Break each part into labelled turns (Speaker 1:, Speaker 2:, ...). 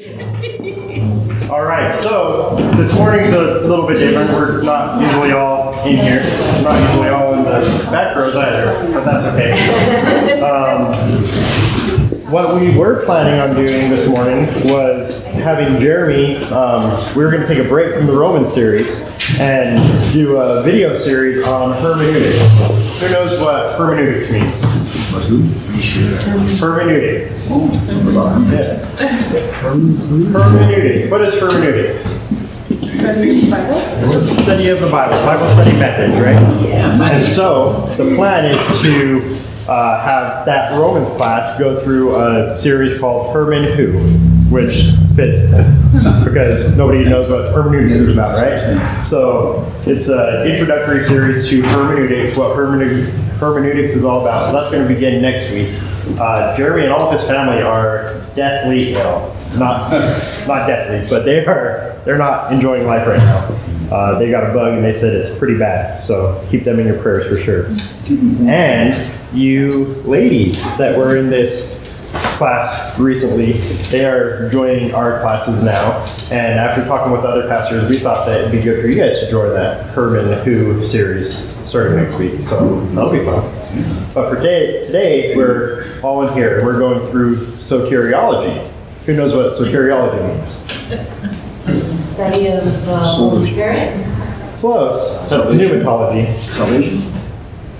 Speaker 1: All right, so this morning's a little bit different. We're not usually all in here. We're not usually all in the back rows either, but that's okay. Um, what we were planning on doing this morning was having Jeremy, um, we were going to take a break from the Roman series and do a video series on hermeneutics. Who knows what hermeneutics means? Hermeneutics. Yeah. Hermeneutics. What is hermeneutics? It's the Bible. study of the Bible, Bible study methods, right? And so the plan is to uh, have that Romans class go through a series called Herman Who, which fits because nobody knows what hermeneutics is about, right? So it's an introductory series to hermeneutics, what hermeneu- hermeneutics is all about. So that's going to begin next week. Uh, Jeremy and all of his family are deathly ill. Not, not deathly, but they are, they're not enjoying life right now. Uh, they got a bug and they said it's pretty bad. So keep them in your prayers for sure. And you ladies that were in this class recently, they are joining our classes now. And after talking with other pastors, we thought that it'd be good for you guys to join that Herman Who series starting next week. So that'll be fun. But for today, today we're all in here. We're going through soteriology. Who knows what soteriology means?
Speaker 2: Study of uh, Holy Spirit.
Speaker 1: Close. That's pneumatology.
Speaker 3: Salvation?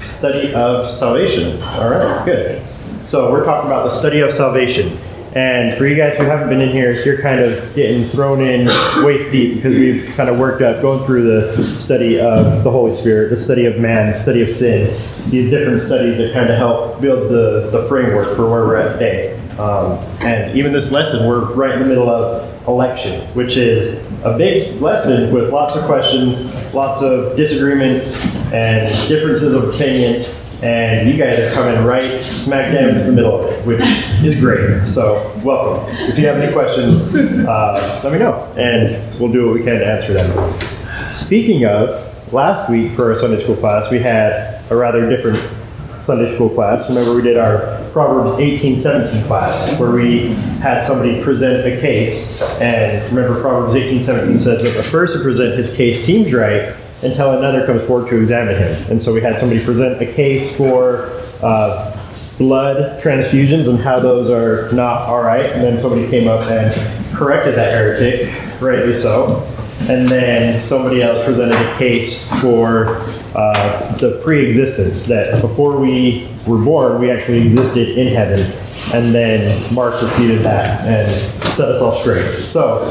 Speaker 1: Study of salvation. All right, good. So we're talking about the study of salvation. And for you guys who haven't been in here, you're kind of getting thrown in waist deep because we've kind of worked up going through the study of the Holy Spirit, the study of man, the study of sin, these different studies that kind of help build the, the framework for where we're at today. Um, and even this lesson, we're right in the middle of election, which is a big lesson with lots of questions, lots of disagreements, and differences of opinion. And you guys are coming right smack dab in the middle of it, which is great. So, welcome. If you have any questions, uh, let me know, and we'll do what we can to answer them. Speaking of, last week for our Sunday school class, we had a rather different Sunday school class. Remember, we did our Proverbs 18 17 class where we had somebody present a case. And remember, Proverbs 18 17 says that the first to present his case seems right until another comes forward to examine him. And so we had somebody present a case for uh, blood transfusions and how those are not all right. And then somebody came up and corrected that heretic, rightly so. And then somebody else presented a case for uh, the pre-existence that before we were born, we actually existed in heaven. And then Mark disputed that and set us all straight. So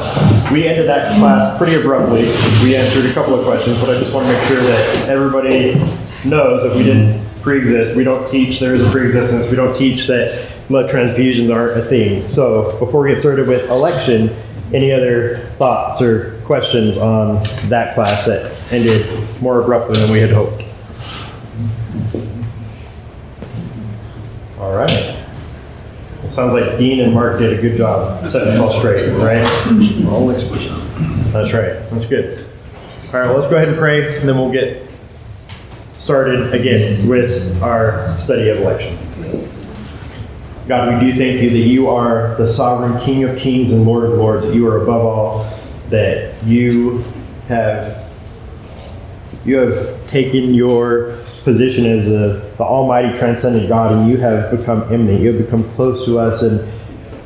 Speaker 1: we ended that class pretty abruptly. We answered a couple of questions, but I just want to make sure that everybody knows that we didn't pre-exist. We don't teach there is a pre-existence. We don't teach that blood transfusions aren't a thing. So before we get started with election, any other thoughts or questions on that class that ended more abruptly than we had hoped? All right. It sounds like Dean and Mark did a good job setting us all straight, right?
Speaker 3: Always push on.
Speaker 1: That's right. That's good. All right, well, let's go ahead and pray, and then we'll get started again with our study of election. God, we do thank you that you are the sovereign King of kings and Lord of lords, that you are above all, that you have you have taken your position as a, the almighty transcendent God and you have become immanent. You have become close to us and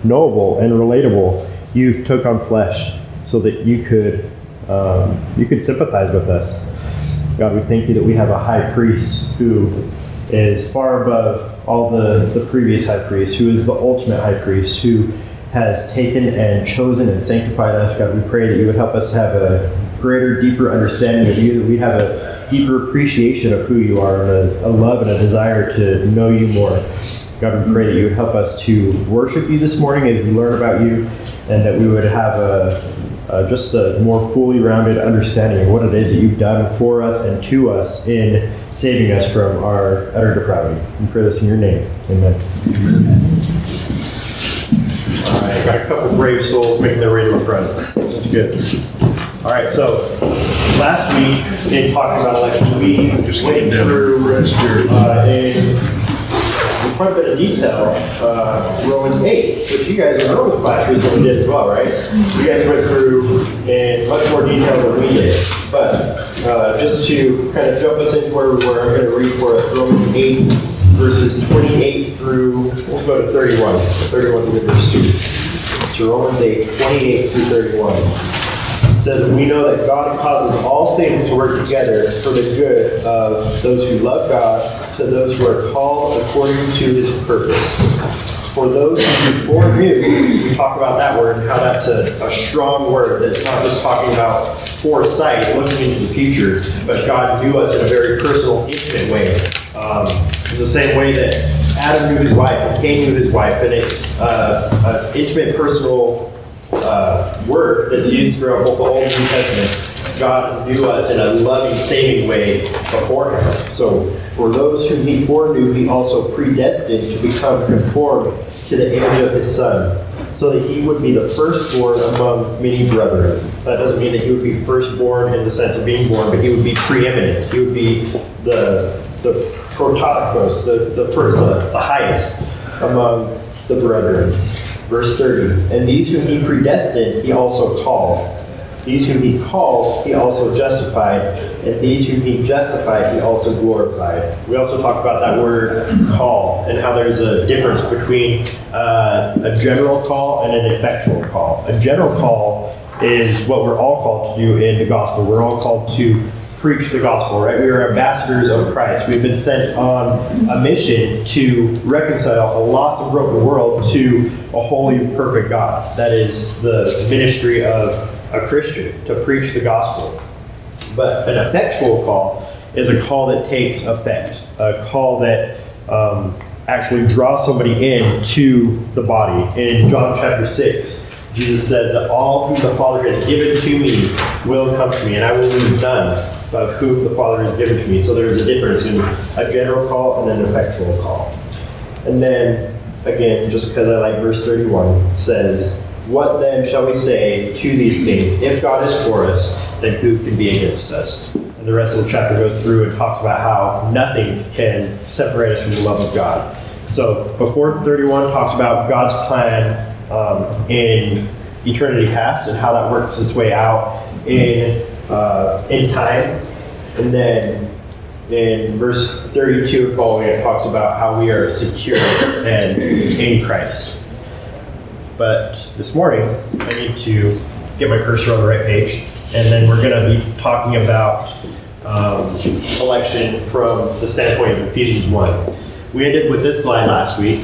Speaker 1: knowable and relatable. You took on flesh so that you could um, you could sympathize with us. God, we thank you that we have a high priest who is far above all the, the previous high priests, who is the ultimate high priest, who has taken and chosen and sanctified us. God, we pray that you would help us have a greater, deeper understanding of you, that we have a deeper appreciation of who you are, and a, a love and a desire to know you more. God, we pray that you would help us to worship you this morning as we learn about you, and that we would have a, a just a more fully rounded understanding of what it is that you've done for us and to us in saving us from our utter depravity. We pray this in your name. Amen. All right, got a couple brave souls making their way to the front. That's good. All right, so last week in talking about election, we
Speaker 3: Just
Speaker 1: went through uh, a quite a bit of detail, uh, Romans 8, which you guys in the Romans class recently did as well, right? You guys went through in much more detail than we did. But uh, just to kind of jump us into where we were, I'm going to read for us Romans 8, verses 28 through, we'll go to 31. 31 through verse 2. So Romans 8, 28 through 31 says, We know that God causes all things to work together for the good of those who love God, to those who are called according to his purpose. For those who foreknew, we talk about that word and how that's a, a strong word. It's not just talking about foresight, looking into the future, but God knew us in a very personal, intimate way. Um, in the same way that Adam knew his wife and Cain knew his wife, and it's uh, an intimate, personal uh, word that's used throughout the Old New Testament. God knew us in a loving, saving way beforehand. So, for those whom He foreknew, He also predestined to become conformed to the image of His Son, so that He would be the firstborn among many brethren. That doesn't mean that He would be firstborn in the sense of being born, but He would be preeminent. He would be the the prototokos, the, the first, the, the highest among the brethren. Verse 30, and these whom he predestined, he also called. These whom he called, he also justified. And these whom he justified, he also glorified. We also talk about that word call and how there's a difference between uh, a general call and an effectual call. A general call is what we're all called to do in the gospel. We're all called to preach the gospel, right? We are ambassadors of Christ. We've been sent on a mission to reconcile a lost and broken world to a holy, perfect God. That is the ministry of a Christian, to preach the gospel. But an effectual call is a call that takes effect, a call that um, actually draws somebody in to the body. In John chapter 6, Jesus says all whom the Father has given to me will come to me, and I will lose none of who the Father has given to me. So there's a difference in a general call and an effectual call. And then, again, just because I like verse 31, says, What then shall we say to these things? If God is for us, then who can be against us? And the rest of the chapter goes through and talks about how nothing can separate us from the love of God. So before 31 talks about God's plan um, in eternity past and how that works its way out in uh, in time. And then in verse 32 and following, it talks about how we are secure and in Christ. But this morning, I need to get my cursor on the right page, and then we're going to be talking about um, election from the standpoint of Ephesians 1. We ended with this slide last week,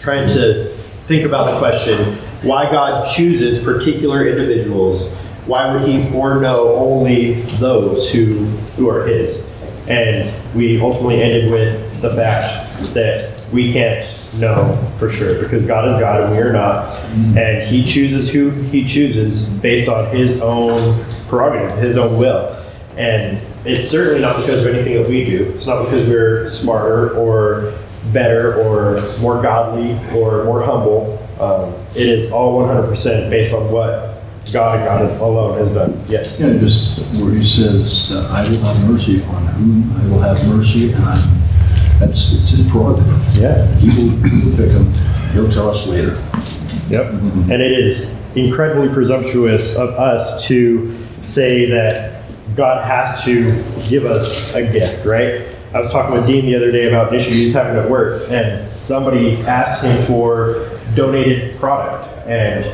Speaker 1: trying to think about the question why God chooses particular individuals why would he foreknow only those who, who are his? And we ultimately ended with the fact that we can't know for sure because God is God and we are not. And he chooses who he chooses based on his own prerogative, his own will. And it's certainly not because of anything that we do. It's not because we're smarter or better or more godly or more humble. Um, it is all 100% based on what God and God alone has done. Yes.
Speaker 3: Yeah, just where he says, uh, I will have mercy on whom I will have mercy, and I'm, that's, it's his prerogative.
Speaker 1: Yeah.
Speaker 3: He will, he will pick them, he'll tell us later.
Speaker 1: Yep. And it is incredibly presumptuous of us to say that God has to give us a gift, right? I was talking with Dean the other day about an issue he's having at work, and somebody asked him for donated product, and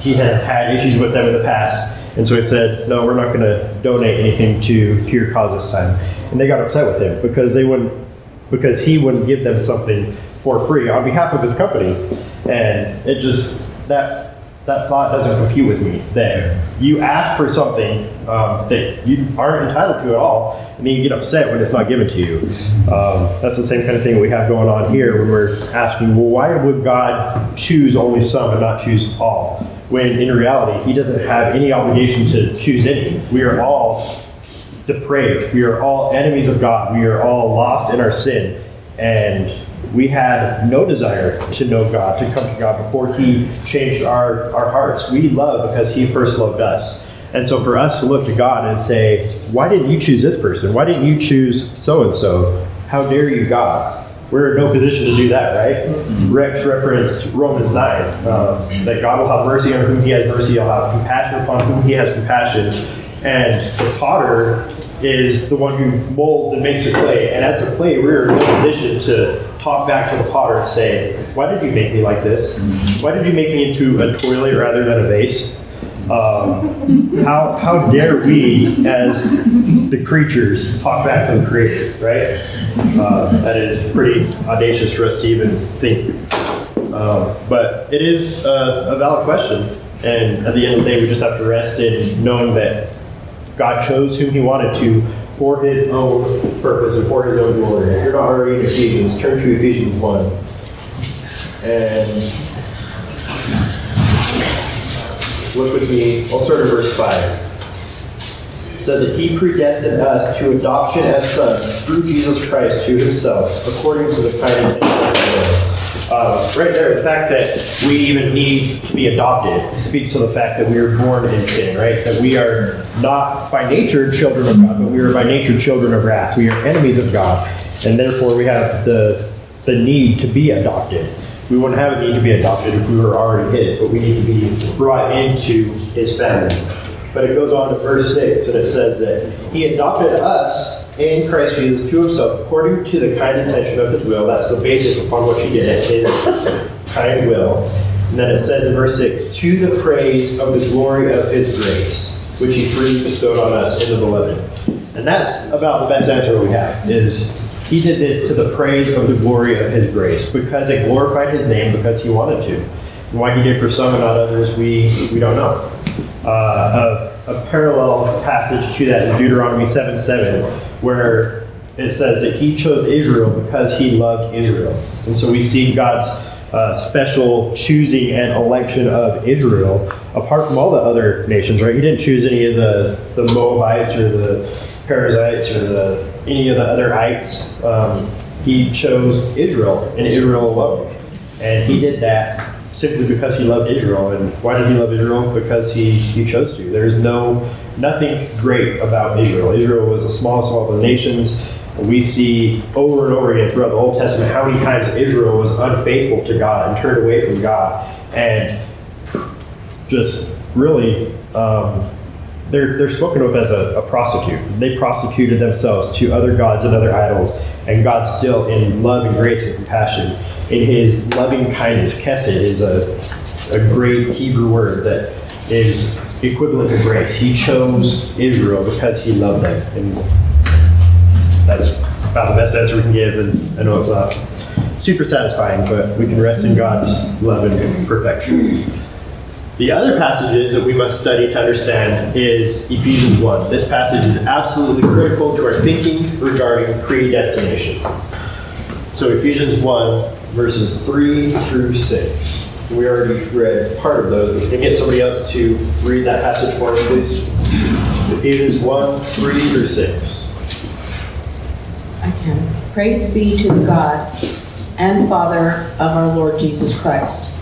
Speaker 1: he had had issues with them in the past. And so he said, no, we're not going to donate anything to to your Cause this time. And they got upset with him because they wouldn't, because he wouldn't give them something for free on behalf of his company. And it just, that, that thought doesn't compute with me. That you ask for something um, that you aren't entitled to at all, and then you get upset when it's not given to you. Um, that's the same kind of thing we have going on here when we're asking, well, why would God choose only some and not choose all? When in reality, he doesn't have any obligation to choose any. We are all depraved. We are all enemies of God. We are all lost in our sin. And we had no desire to know God, to come to God before he changed our, our hearts. We love because he first loved us. And so for us to look to God and say, why didn't you choose this person? Why didn't you choose so and so? How dare you, God? We're in no position to do that, right? Rex referenced Romans 9, um, that God will have mercy on whom he has mercy, he'll have compassion upon whom he has compassion. And the potter is the one who molds and makes the clay. And as a clay, we're in no position to talk back to the potter and say, Why did you make me like this? Why did you make me into a toilet rather than a vase? Um, how, how dare we, as the creatures, talk back to the creator, right? Uh, that is pretty audacious for us to even think. Um, but it is a, a valid question. And at the end of the day, we just have to rest in knowing that God chose whom He wanted to for His own purpose and for His own glory. If you're not already in Ephesians, turn to Ephesians 1. And look with me, I'll start at verse 5. Says that He predestined us to adoption as sons through Jesus Christ to Himself, according to the kind of uh, right there, the fact that we even need to be adopted speaks to the fact that we are born in sin, right? That we are not by nature children of God, but we are by nature children of wrath. We are enemies of God, and therefore we have the the need to be adopted. We wouldn't have a need to be adopted if we were already His, but we need to be brought into His family. But it goes on to verse 6, and it says that He adopted us in Christ Jesus to Himself according to the kind intention of His will. That's the basis upon which He did it, His kind will. And then it says in verse 6, to the praise of the glory of His grace, which He freely bestowed on us in the beloved. And that's about the best answer we have, is He did this to the praise of the glory of His grace, because it glorified His name, because He wanted to. And why He did for some and not others, we, we don't know. Uh, a, a parallel passage to that is Deuteronomy 7 7, where it says that he chose Israel because he loved Israel. And so we see God's uh, special choosing and election of Israel apart from all the other nations, right? He didn't choose any of the, the Moabites or the Perizzites or the, any of the other ites. Um, he chose Israel and Israel alone. And he did that simply because he loved Israel. And why did he love Israel? Because he, he chose to. There's no nothing great about Israel. Israel was the smallest of all the nations. We see over and over again throughout the Old Testament how many times Israel was unfaithful to God and turned away from God, and just really um, they're they're spoken of as a, a prostitute. They prostituted themselves to other gods and other idols, and God still, in love and grace and compassion, in His loving kindness, kesed is a a great Hebrew word that is equivalent to grace. He chose Israel because He loved them, and that's about the best answer we can give. And I know it's not super satisfying, but we can rest in God's love and perfection. The other passages that we must study to understand is Ephesians 1. This passage is absolutely critical to our thinking regarding predestination. So, Ephesians 1, verses 3 through 6. We already read part of those, can I get somebody else to read that passage for us, please? Ephesians 1, 3 through 6.
Speaker 4: I can. Praise be to the God and Father of our Lord Jesus Christ,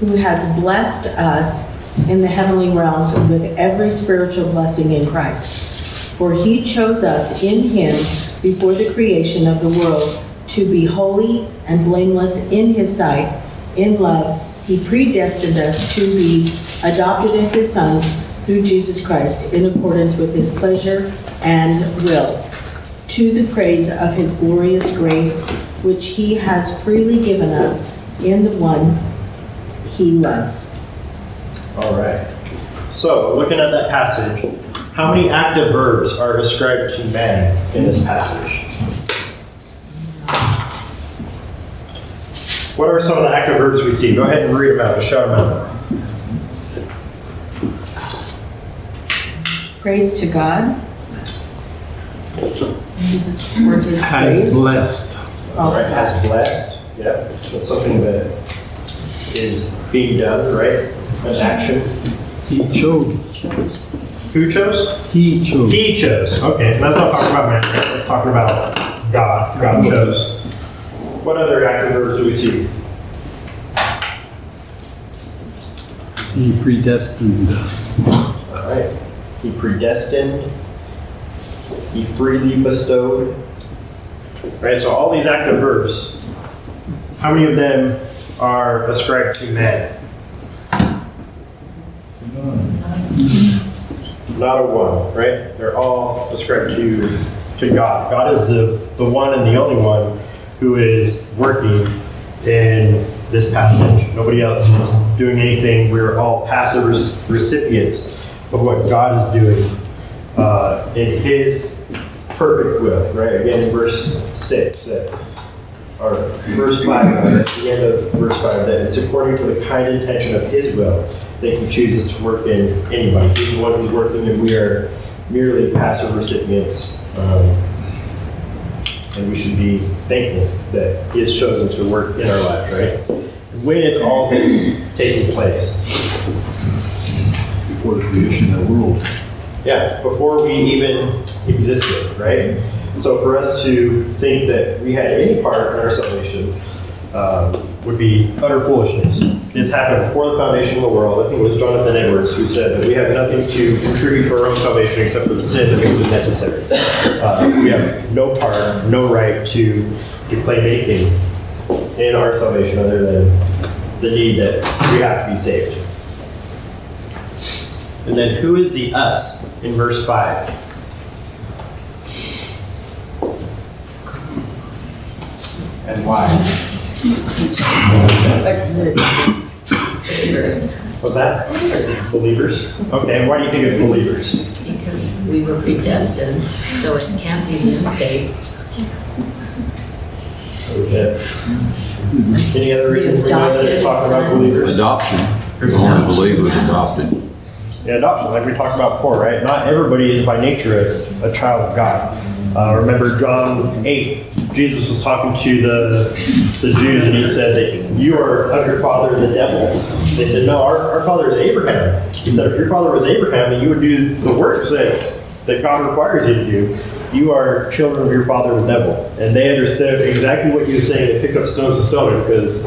Speaker 4: who has blessed us in the heavenly realms with every spiritual blessing in Christ. For he chose us in him before the creation of the world to be holy and blameless in his sight. In love, he predestined us to be adopted as his sons through Jesus Christ in accordance with his pleasure and will to the praise of his glorious grace, which he has freely given us in the one he loves.
Speaker 1: All right. So, looking at that passage, how many active verbs are ascribed to man in this passage? What are some of the active verbs we see? Go ahead and read them out. Just shout them out.
Speaker 4: Praise to God. His- For his
Speaker 5: has
Speaker 4: praise.
Speaker 5: blessed.
Speaker 4: All
Speaker 1: right, has
Speaker 4: blessed.
Speaker 1: blessed. Yeah, that's something that is being done, right? An action.
Speaker 5: He chose.
Speaker 1: Who chose?
Speaker 5: He chose.
Speaker 1: He chose. Okay, let's not talk about man. Right? Let's talk about God. God chose. What other active verbs do we see?
Speaker 5: He predestined.
Speaker 1: Right. He predestined. He freely bestowed. Right? So all these active verbs, how many of them are ascribed to man? Not a one, right? They're all ascribed to, to God. God is the, the one and the only one who is working in this passage. Nobody else is doing anything. We're all passive recipients of what God is doing uh, in His perfect will, right? Again, in verse 6, that, or verse 5, at the end of verse 5, that it's according to the kind intention of His will that He chooses to work in anybody. He's the one who's working, and we are merely passive recipients. Um, and we should be thankful that He has chosen to work in our lives, right? When is all this taking place?
Speaker 3: Before the creation of the world.
Speaker 1: Yeah, before we even existed, right? So for us to think that we had any part in our salvation um, would be utter foolishness. This happened before the foundation of the world. I think it was Jonathan Edwards who said that we have nothing to contribute to our own salvation except for the sin that makes it necessary. Uh, we have no part, no right to, to claim anything in our salvation other than the need that we have to be saved. And then who is the us in verse 5? And why? What's that? It's believers. Okay, and why do you think it's believers?
Speaker 2: Because we were predestined, so it can't be the unsaved.
Speaker 1: Okay. Any other reasons we know that it's talking about believers?
Speaker 6: Adoption. Only believer was adopted.
Speaker 1: Yeah, adoption, like we talked about before, right? Not everybody is by nature a, a child of God. Uh, remember John 8, Jesus was talking to the, the Jews and he said that you are of your father the devil. They said, no, our, our father is Abraham. He said, if your father was Abraham, then you would do the works that, that God requires you to do. You are children of your father the devil. And they understood exactly what he was saying They picked up stones to stone because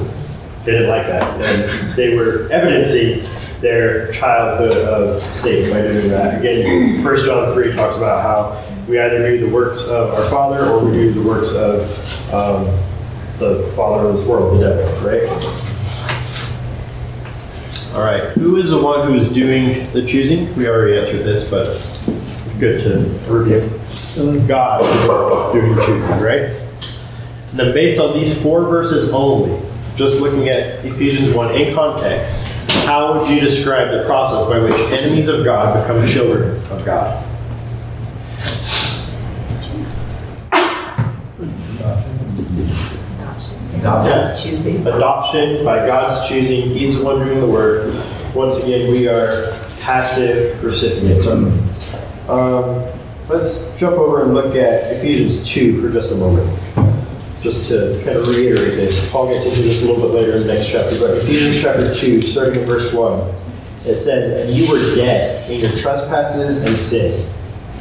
Speaker 1: they didn't like that. And they were evidencing their childhood of sin by doing that. Again, 1 John 3 talks about how we either do the works of our father or we do the works of um, the father of this world, the devil, right? All right, who is the one who is doing the choosing? We already answered this, but it's good to review. God is doing the choosing, right? And then based on these four verses only, just looking at Ephesians 1 in context, how would you describe the process by which enemies of God become children of God?
Speaker 2: God's choosing.
Speaker 1: Adoption by God's choosing, He's the one doing the work. Once again, we are passive recipients. Um, let's jump over and look at Ephesians 2 for just a moment. Just to kind of reiterate this. Paul gets into this a little bit later in the next chapter, but Ephesians chapter 2, starting in verse 1, it says, And you were dead in your trespasses and sin.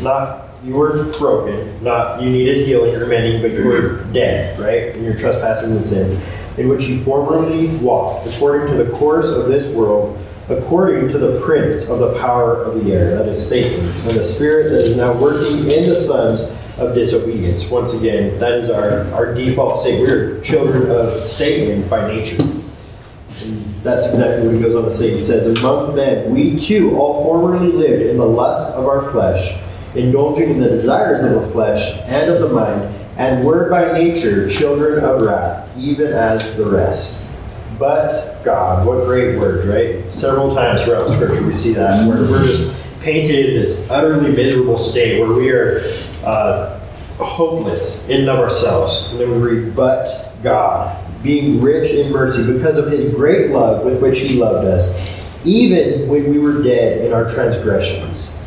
Speaker 1: Not you were broken, not you needed healing or mending, but you were dead, right? In your trespassing and sin, in which you formerly walked, according to the course of this world, according to the prince of the power of the air, that is Satan, and the spirit that is now working in the sons of disobedience. Once again, that is our, our default state. We're children of Satan by nature. And that's exactly what he goes on to say. He says, Among men, we too all formerly lived in the lusts of our flesh, indulging in the desires of the flesh and of the mind, and were by nature children of wrath, even as the rest. But God, what great word, right? Several times throughout Scripture we see that. Where we're just painted in this utterly miserable state where we are uh, hopeless in and of ourselves. And then we read, But God, being rich in mercy because of his great love with which he loved us, even when we were dead in our transgressions.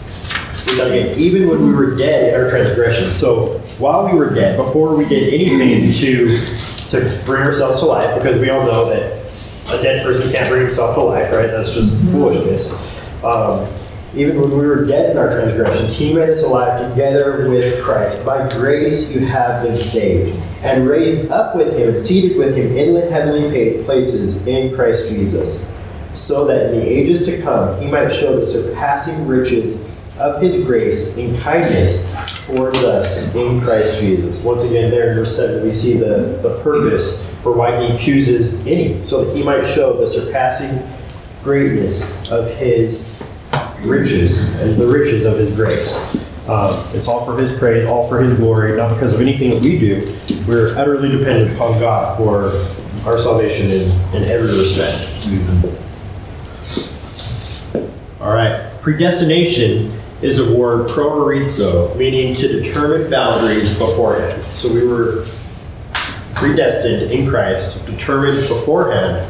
Speaker 1: Read that again. Even when we were dead in our transgressions. So while we were dead, before we did anything to, to bring ourselves to life, because we all know that a dead person can't bring himself to life, right? That's just foolishness. Um, even when we were dead in our transgressions, he made us alive together with Christ. By grace you have been saved, and raised up with him, and seated with him in the heavenly places in Christ Jesus, so that in the ages to come he might show the surpassing riches of his grace and kindness towards us in Christ Jesus. Once again, there in verse 7, we see the, the purpose for why he chooses any, so that he might show the surpassing greatness of his riches and the riches of his grace. Um, it's all for his praise, all for his glory, not because of anything that we do. We're utterly dependent upon God for our salvation in, in every respect. All right. Predestination is a word proorizo, meaning to determine boundaries beforehand. So we were predestined in Christ, determined beforehand.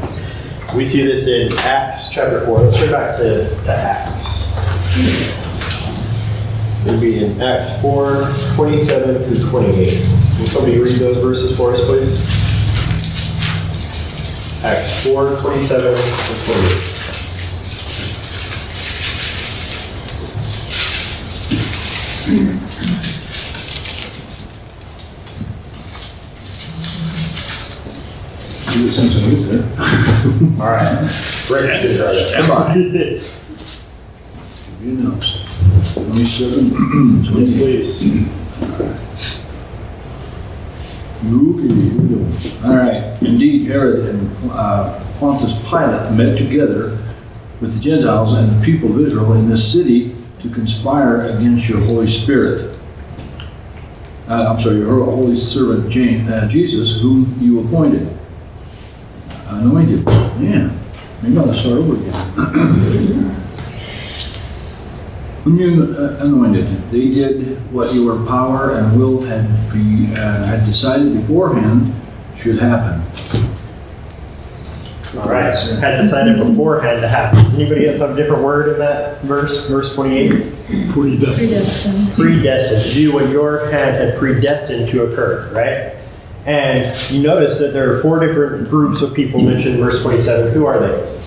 Speaker 1: We see this in Acts chapter 4. Let's go back to, to Acts. It'll be in Acts 4 27 through 28. Will somebody read those verses for us, please? Acts 4 27 through 28.
Speaker 3: It since I get there.
Speaker 1: All right. Gonna try that.
Speaker 3: Stand by. You announced. Twenty-seven,
Speaker 1: Yes, please.
Speaker 3: Here. All right, indeed Herod and uh, Pontius Pilate met together with the Gentiles and the people of Israel in this city to conspire against your Holy Spirit. Uh, I'm sorry, your holy servant James, uh, Jesus, whom you appointed. Anointed. Yeah, maybe I'll start over again. Whom you uh, anointed, they did what your power and will had pre, uh, had decided beforehand should happen.
Speaker 1: All right. Had decided beforehand to happen. Does anybody else have a different word in that verse, verse 28?
Speaker 5: predestined.
Speaker 1: Predestined, to do what your hand had predestined to occur, right? And you notice that there are four different groups of people mentioned in verse 27. Who are they?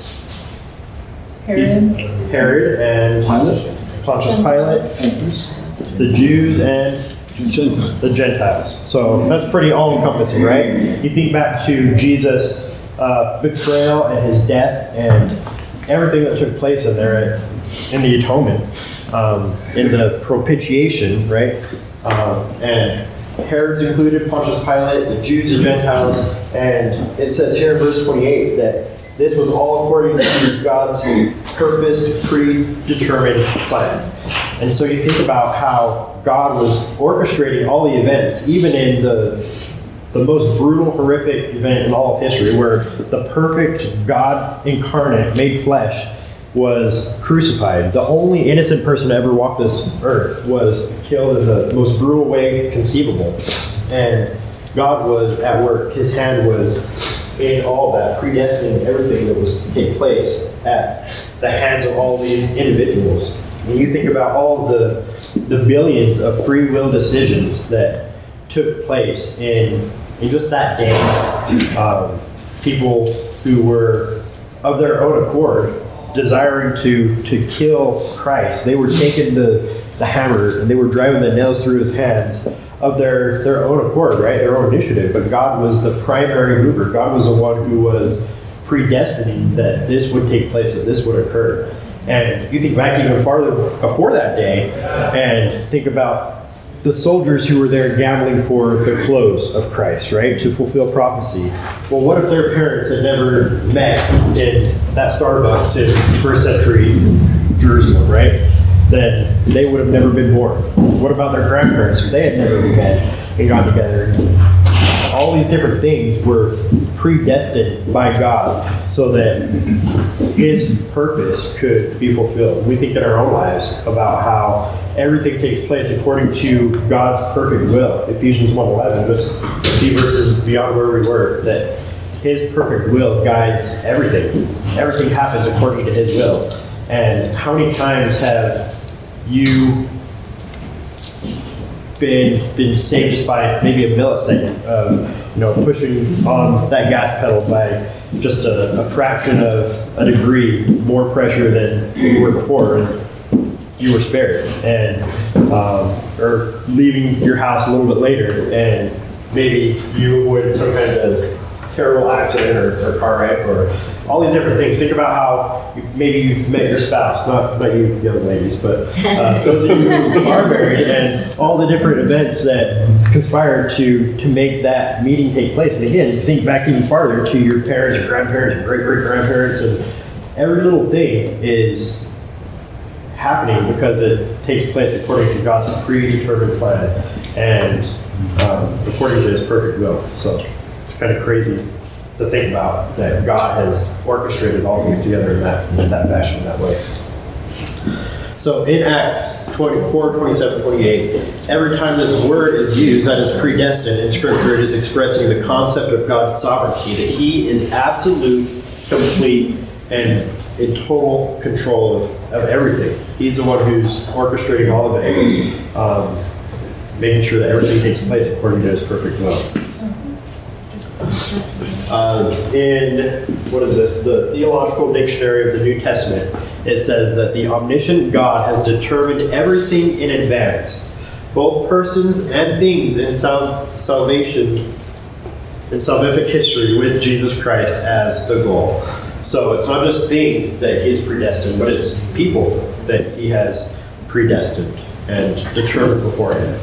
Speaker 2: Herod,
Speaker 1: Herod and
Speaker 3: Pilate?
Speaker 1: Pontius Pilate,
Speaker 3: Pontius?
Speaker 1: the Jews and
Speaker 5: Gentile.
Speaker 1: the Gentiles. So that's pretty all encompassing, right? You think back to Jesus' uh, betrayal and his death and everything that took place in there in the atonement, um, in the propitiation, right? Um, and Herod's included, Pontius Pilate, the Jews and Gentiles, and it says here in verse 28 that this was all according to God's purposed, predetermined plan. And so you think about how God was orchestrating all the events, even in the the most brutal, horrific event in all of history, where the perfect God incarnate, made flesh, was crucified. The only innocent person to ever walk this earth was killed in the most brutal way conceivable. And God was at work. His hand was in all that, predestining everything that was to take place at the hands of all these individuals. When you think about all the, the billions of free will decisions that took place in, in just that day, um, people who were of their own accord desiring to, to kill Christ, they were taking the, the hammer and they were driving the nails through his hands of their, their own accord, right? Their own initiative. But God was the primary mover. God was the one who was predestining that this would take place, that this would occur. And you think back even farther before that day and think about the soldiers who were there gambling for the clothes of Christ, right, to fulfill prophecy. Well, what if their parents had never met in that Starbucks in first century Jerusalem, right? Then they would have never been born. What about their grandparents they had never met and got together? All these different things were predestined by God so that His purpose could be fulfilled. We think in our own lives about how everything takes place according to God's perfect will. Ephesians 1.11, just a few verses beyond where we were, that His perfect will guides everything. Everything happens according to His will. And how many times have you been been saved just by maybe a millisecond of you know pushing on that gas pedal by just a, a fraction of a degree more pressure than you were before and you were spared. And um, or leaving your house a little bit later and maybe you avoided some kind of terrible accident or, or car wreck or all these different things. Think about how you, maybe you met your spouse, not not you young ladies, but uh, those of you who are married, and all the different events that conspire to to make that meeting take place. And again, think back even farther to your parents, your grandparents, your great great grandparents, and every little thing is happening because it takes place according to God's predetermined plan and um, according to His perfect will. So it's kind of crazy to think about that God has orchestrated all things together in that in that fashion, that way. So in Acts 24, 27, 28, every time this word is used that is predestined in Scripture, it is expressing the concept of God's sovereignty, that He is absolute, complete, and in total control of, of everything. He's the one who's orchestrating all of it, um, making sure that everything takes place according to His perfect will. Uh, in what is this? The Theological Dictionary of the New Testament. It says that the omniscient God has determined everything in advance, both persons and things in sal- salvation, in salvific history with Jesus Christ as the goal. So it's not just things that He has predestined, but it's people that He has predestined and determined beforehand.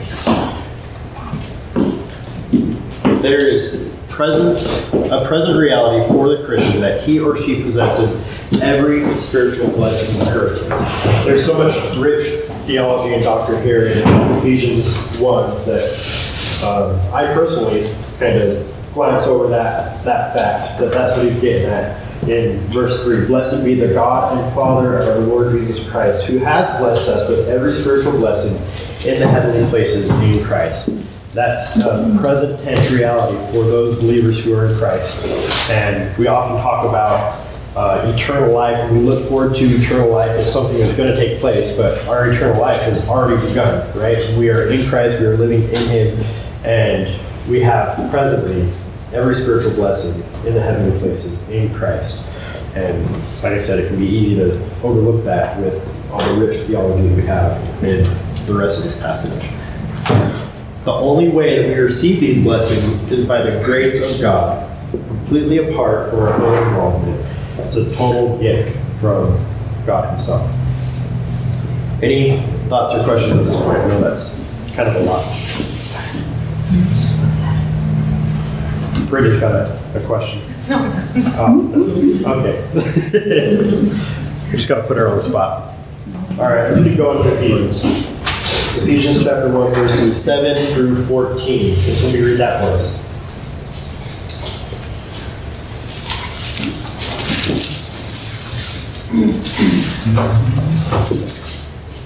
Speaker 1: There is present a present reality for the Christian that he or she possesses every spiritual blessing inherited. There's so much rich theology and doctrine here in Ephesians 1 that um, I personally kind of glance over that, that fact, that that's what he's getting at in verse 3. Blessed be the God and Father of our Lord Jesus Christ, who has blessed us with every spiritual blessing in the heavenly places in Christ. That's a present tense reality for those believers who are in Christ. And we often talk about uh, eternal life, we look forward to eternal life as something that's going to take place, but our eternal life has already begun, right? We are in Christ, we are living in Him, and we have presently every spiritual blessing in the heavenly places in Christ. And like I said, it can be easy to overlook that with all the rich theology we have in the rest of this passage. The only way that we receive these blessings is by the grace of God, completely apart from our own involvement. It's a total gift from God Himself. Any thoughts or questions at this point? I know that's kind of a lot. Britta's got a, a question. No. Oh, okay. we just got to put her on the spot. All right, let's keep going to Ephesians. Ephesians chapter 1, verses 7 through 14. Let's Can somebody read that for us?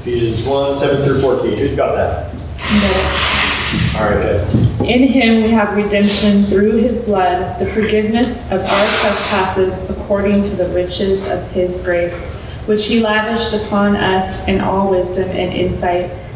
Speaker 1: Ephesians 1, 7 through 14. Who's got that? All right, good.
Speaker 7: In him we have redemption through his blood, the forgiveness of our trespasses according to the riches of his grace, which he lavished upon us in all wisdom and insight,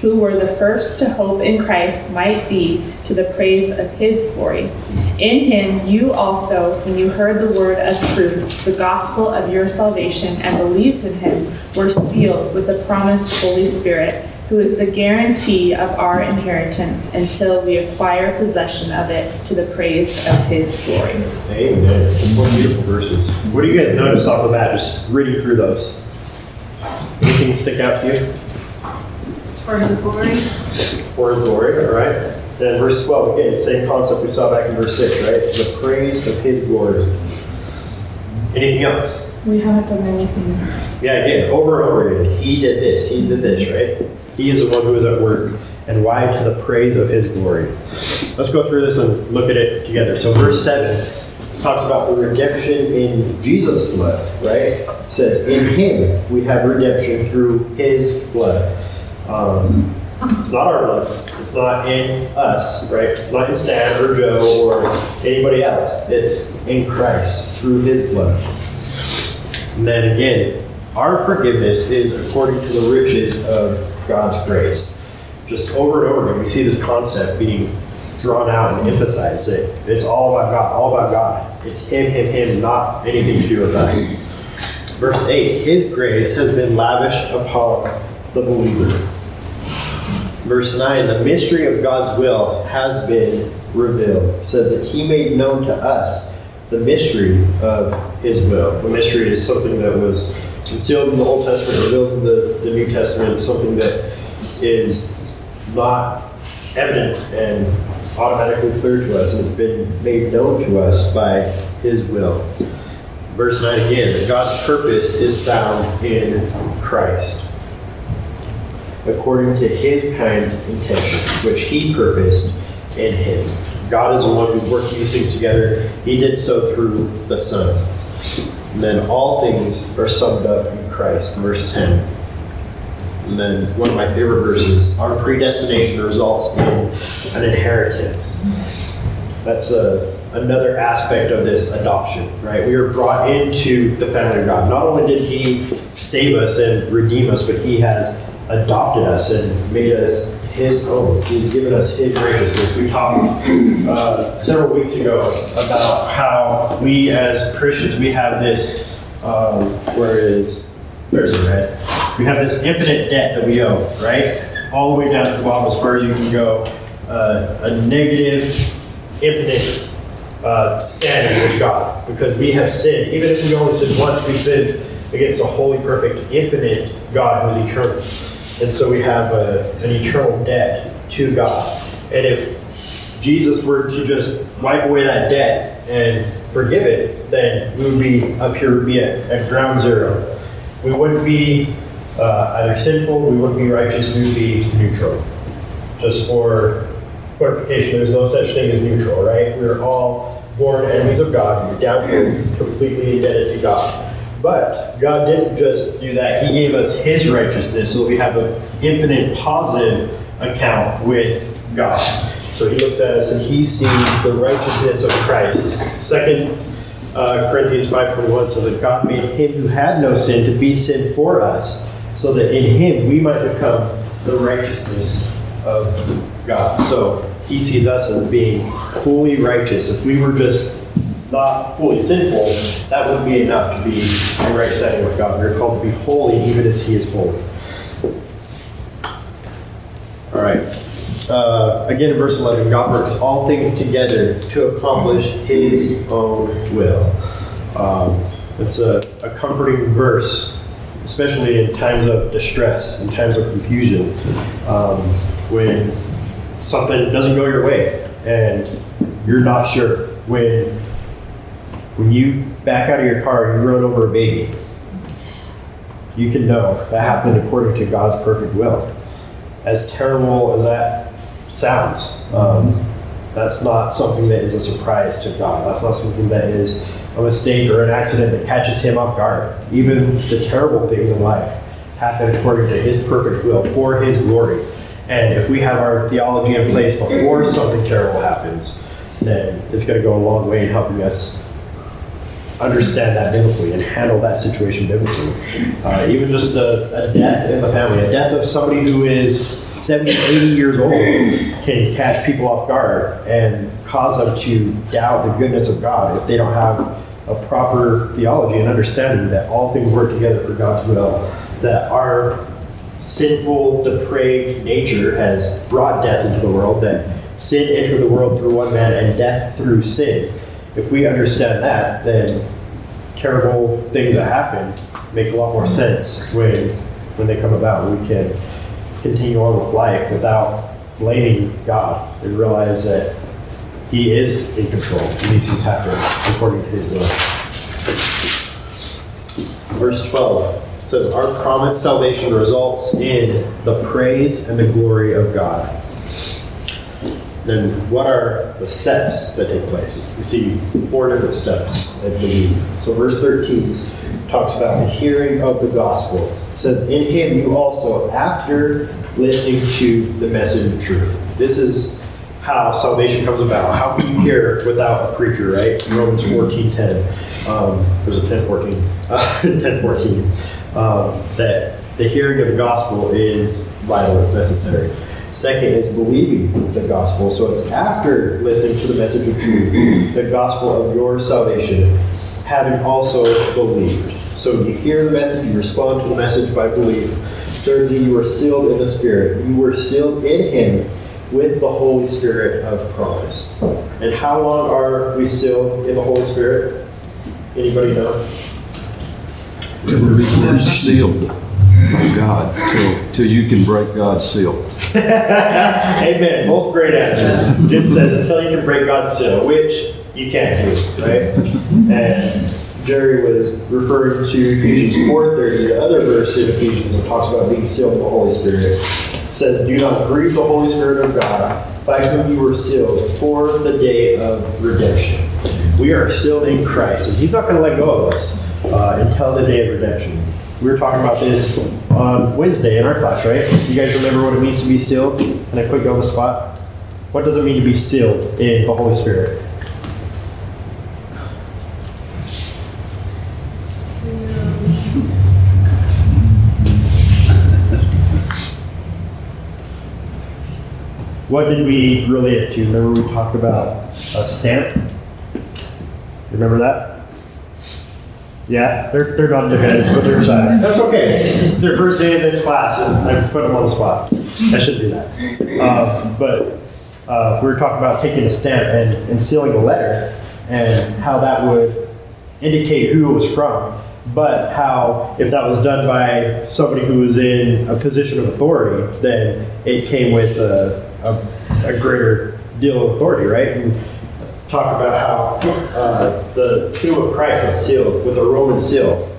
Speaker 7: who were the first to hope in Christ might be to the praise of his glory. In him you also, when you heard the word of truth, the gospel of your salvation, and believed in him, were sealed with the promised Holy Spirit who is the guarantee of our inheritance until we acquire possession of it to the praise of his glory.
Speaker 1: Amen. What beautiful verses. What do you guys notice off the bat just reading through those? Anything stick out to you?
Speaker 2: For his glory.
Speaker 1: For his glory, all right? Then verse 12, again, same concept we saw back in verse 6, right? The praise of his glory. Anything else?
Speaker 7: We haven't done anything.
Speaker 1: Yeah, again, over and over again. He did this, he did this, right? He is the one who is at work. And why? To the praise of his glory. Let's go through this and look at it together. So, verse 7 talks about the redemption in Jesus' blood, right? It says, In him we have redemption through his blood. Um, it's not our blood. It's not in us, right? It's not in Stan or Joe or anybody else. It's in Christ through his blood. And then again, Our forgiveness is according to the riches of God's grace. Just over and over again, we see this concept being drawn out and emphasized that it's all about God, all about God. It's Him, Him, Him, not anything to do with us. Verse 8 His grace has been lavished upon the believer. Verse 9 The mystery of God's will has been revealed. It says that He made known to us the mystery of His will. The mystery is something that was concealed in the Old Testament, revealed in the, the New Testament, something that is not evident and automatically clear to us, and it's been made known to us by His will. Verse 9 again, that God's purpose is found in Christ, according to His kind intention, which He purposed in Him. God is the one who's working these things together. He did so through the Son. And then all things are summed up in Christ, verse 10. And then one of my favorite verses our predestination results in an inheritance. That's a, another aspect of this adoption, right? We are brought into the family of God. Not only did He save us and redeem us, but He has adopted us and made us His own. He's given us His righteousness. We talked uh, several weeks ago about how we as Christians, we have this, um, where is, where's it red? We have this infinite debt that we owe, right? All the way down to the bottom as far as you can go. Uh, a negative, infinite uh, standard with God because we have sinned. Even if we only sinned once, we sinned against a holy, perfect, infinite God who is eternal. And so we have a, an eternal debt to God. And if Jesus were to just wipe away that debt and forgive it, then we would be up here, be at, at ground zero. We wouldn't be uh, either sinful, we wouldn't be righteous, we would be neutral. Just for clarification, there's no such thing as neutral, right? We're all born enemies of God. We're down here completely indebted to God. But God didn't just do that. He gave us His righteousness so we have an infinite positive account with God. So He looks at us and He sees the righteousness of Christ. Second uh, Corinthians 5.21 says that God made Him who had no sin to be sin for us so that in Him we might become the righteousness of God. So He sees us as being fully righteous. If we were just not fully sinful, that wouldn't be enough to be in right standing with God. We're called to be holy even as He is holy. All right. Uh, again, in verse 11, God works all things together to accomplish His own will. Um, it's a, a comforting verse, especially in times of distress, in times of confusion, um, when something doesn't go your way and you're not sure. When when you back out of your car and you run over a baby, you can know that happened according to God's perfect will. As terrible as that sounds, um, that's not something that is a surprise to God. That's not something that is a mistake or an accident that catches him off guard. Even the terrible things in life happen according to his perfect will for his glory. And if we have our theology in place before something terrible happens, then it's going to go a long way in helping us understand that biblically and handle that situation biblically. Uh, even just a, a death in the family, a death of somebody who is 70, 80 years old can catch people off guard and cause them to doubt the goodness of God if they don't have a proper theology and understanding that all things work together for God's will, that our sinful, depraved nature has brought death into the world, that sin entered the world through one man and death through sin. If we understand that, then terrible things that happen make a lot more sense when when they come about. We can continue on with life without blaming God and realize that He is in control and these things happen according to His will. Verse 12 says, Our promised salvation results in the praise and the glory of God. Then, what are the steps that take place? We see four different steps, I believe. So, verse 13 talks about the hearing of the gospel. It says, In him you also, after listening to the message of truth. This is how salvation comes about. How can you hear without a preacher, right? Romans 14 10. Um, there's a 10 14. Uh, 10 14. um, that the hearing of the gospel is vital, it's necessary. Second is believing the gospel. So it's after listening to the message of truth, the gospel of your salvation, having also believed. So you hear the message, you respond to the message by belief. Thirdly, you are sealed in the Spirit. You were sealed in Him with the Holy Spirit of promise. And how long are we sealed in the Holy Spirit? Anybody know?
Speaker 6: You're sealed by God till, till you can break God's seal.
Speaker 1: Amen. Both great answers. Jim says until you can break God's seal, which you can't do, right? And Jerry was referring to Ephesians 4:30, the other verse in Ephesians that talks about being sealed with the Holy Spirit. It says, "Do not grieve the Holy Spirit of God, by whom you were sealed for the day of redemption." We are sealed in Christ, and He's not going to let go of us uh, until the day of redemption. We were talking about this on Wednesday in our class, right? You guys remember what it means to be sealed? Can I put you on the spot? What does it mean to be sealed in the Holy Spirit? What did we relate it to? Remember we talked about a stamp? Remember that? Yeah, they're, they're not heads, but they're shy. That's okay. It's their first day in this class, and I put them on the spot. I shouldn't do that. Uh, but uh, we were talking about taking a stamp and, and sealing a letter, and how that would indicate who it was from. But how, if that was done by somebody who was in a position of authority, then it came with a, a, a greater deal of authority, right? And talk about how uh, the tomb of Christ was sealed with a Roman seal.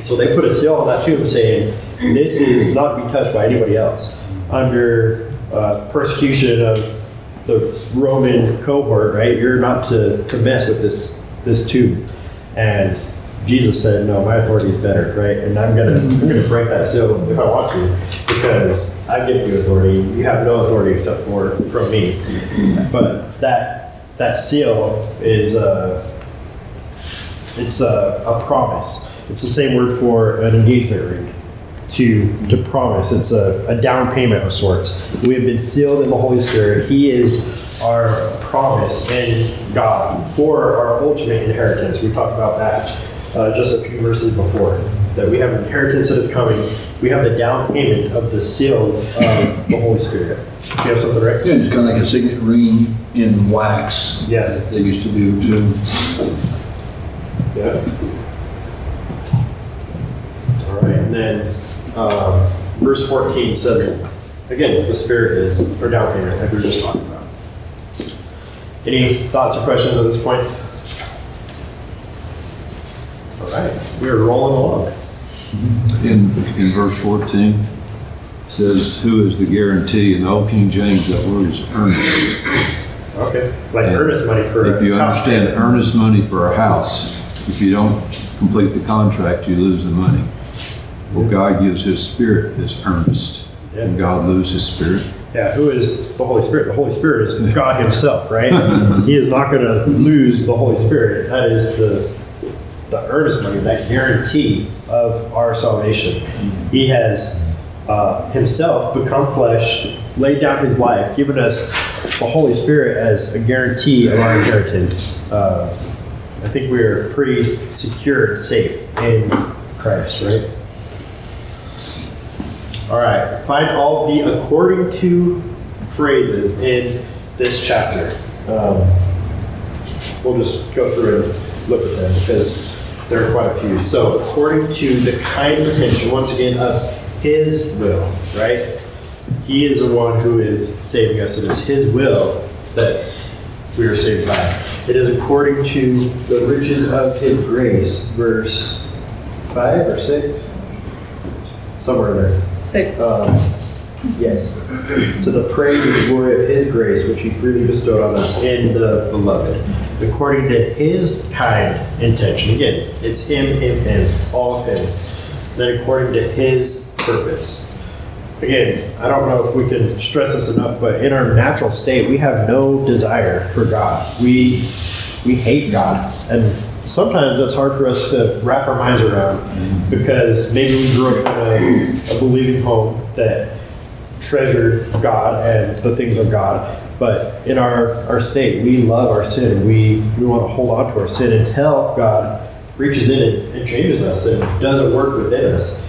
Speaker 1: So they put a seal on that tomb saying, this is not to be touched by anybody else. Under uh, persecution of the Roman cohort, right? You're not to, to mess with this, this tomb. And Jesus said, no, my authority is better, right? And I'm gonna, I'm gonna break that seal if I want to, because I've given you authority. You have no authority except for, from me. But that, that seal is uh, it's a, a promise. It's the same word for an engagement ring. To to promise. It's a, a down payment of sorts. We have been sealed in the Holy Spirit. He is our promise in God for our ultimate inheritance. We talked about that uh, just a few verses before. That we have an inheritance that is coming. We have the down payment of the seal of the Holy Spirit. Do you have something, Rex?
Speaker 3: Yeah, it's kind of like a signet ring in wax.
Speaker 1: Yeah.
Speaker 3: that They used to do too.
Speaker 1: Yeah. All right, and then um, verse 14 says, again, the Spirit is, or down payment, like we were just talking about. Any thoughts or questions at this point? All right, we are rolling along.
Speaker 6: In, in verse 14, says, who is the guarantee? In the Old King James, that word is earnest.
Speaker 1: Okay, like uh, earnest money for.
Speaker 6: If you
Speaker 1: a house
Speaker 6: understand earnest money for a house, if you don't complete the contract, you lose the money. Well, God gives his spirit as earnest. Can God lose his spirit?
Speaker 1: Yeah, who is the Holy Spirit? The Holy Spirit is God Himself, right? he is not going to lose the Holy Spirit. That is the the earnest money, that guarantee of our salvation. He has uh, Himself become flesh, laid down His life, given us the Holy Spirit as a guarantee of our inheritance. Uh, I think we are pretty secure and safe in Christ, right? All right, find all the according to phrases in this chapter. Um, we'll just go through and look at them because there are quite a few. So, according to the kind intention, once again, of His will, right? He is the one who is saving us. It is His will that we are saved by. It is according to the riches of His grace, verse 5 or 6? Somewhere there.
Speaker 7: Six.
Speaker 1: Um, Yes, to the praise and glory of His grace, which He freely bestowed on us in the Beloved, according to His kind intention. Again, it's Him, Him, Him, all of Him. Then according to His purpose. Again, I don't know if we can stress this enough, but in our natural state, we have no desire for God. We we hate God, and sometimes that's hard for us to wrap our minds around because maybe we grew up in a, a believing home that treasured God and the things of God. But in our, our state, we love our sin. We, we want to hold on to our sin until God reaches in and, and changes us and does a work within us.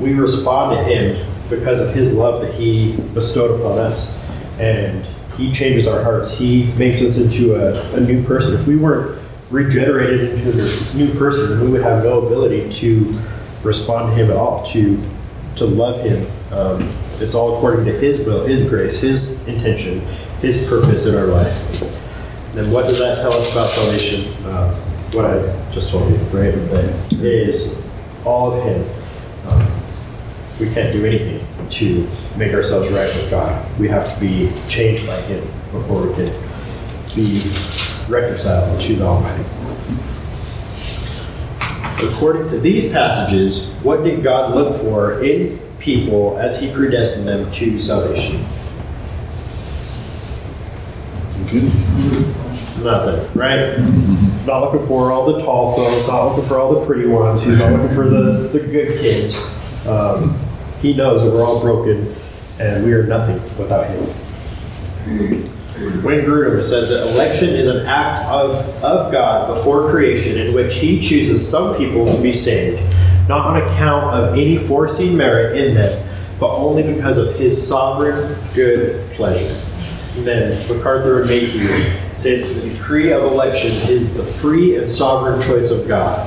Speaker 1: We respond to Him because of His love that He bestowed upon us. And He changes our hearts. He makes us into a, a new person. If we weren't regenerated into a new person, we would have no ability to respond to Him at all, to, to love Him. Um, it's all according to His will, His grace, His intention, His purpose in our life. Then what does that tell us about salvation? Um, what I just told you, right? That is all of Him. We can't do anything to make ourselves right with God. We have to be changed by Him before we can be reconciled to the Almighty. According to these passages, what did God look for in people as He predestined them to salvation?
Speaker 3: Good.
Speaker 1: Nothing, right? Not looking for all the tall folks, not looking for all the pretty ones. He's not looking for the, the good kids. Um, he knows that we're all broken and we are nothing without him. Wayne Grudem says that election is an act of, of God before creation in which he chooses some people to be saved, not on account of any foreseen merit in them, but only because of his sovereign good pleasure. Then MacArthur and Mayhew say that the decree of election is the free and sovereign choice of God,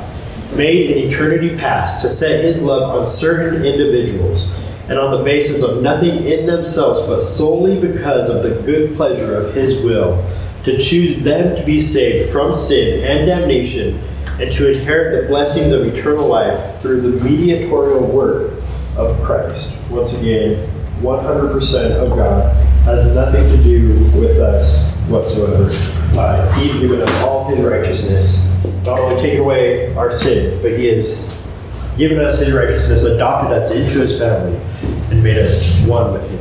Speaker 1: made in eternity past to set his love on certain individuals, and on the basis of nothing in themselves, but solely because of the good pleasure of his will, to choose them to be saved from sin and damnation, and to inherit the blessings of eternal life through the mediatorial work of Christ. Once again, 100% of God has nothing to do with us whatsoever. Uh, he's given us all his righteousness, not only taken away our sin, but he has given us his righteousness, adopted us into his family, and made us one with him.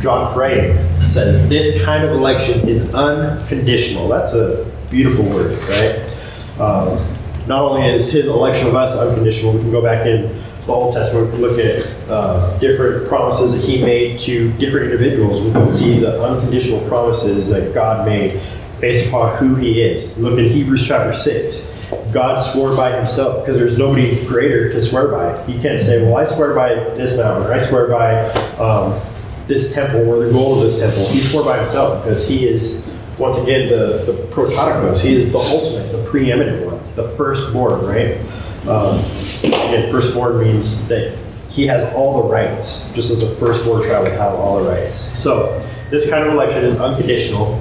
Speaker 1: John Frame says this kind of election is unconditional. That's a beautiful word, right? Um, not only is his election of us unconditional, we can go back in the Old Testament and look at uh, different promises that he made to different individuals. We can see the unconditional promises that God made based upon who he is. Look in Hebrews chapter 6. God swore by himself because there's nobody greater to swear by. You can't say, well, I swear by this mountain, or I swear by um, this temple, or the goal of this temple. He swore by himself because he is, once again, the, the prototokos. He is the ultimate, the preeminent one, the firstborn, right? Um, and firstborn means that he has all the rights, just as a firstborn child would have all the rights. So, this kind of election is unconditional.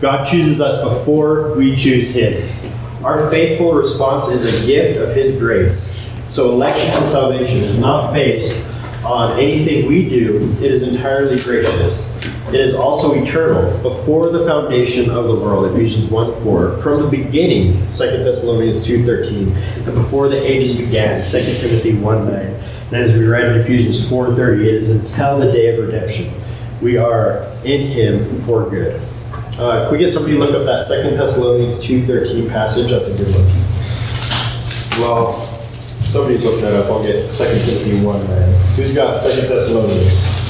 Speaker 1: God chooses us before we choose him. Our faithful response is a gift of his grace. So, election and salvation is not based on anything we do, it is entirely gracious. It is also eternal, before the foundation of the world, Ephesians 1 4, from the beginning, 2 Thessalonians 2 13, and before the ages began, 2 Timothy 1 9. And as we read in Ephesians 4 30, it is until the day of redemption. We are in him for good. Uh, can we get somebody to look up that Second Thessalonians 2.13 passage? That's a good one. Well, somebody's looking that up. I'll get Second Timothy 1 9. Who's got Second Thessalonians?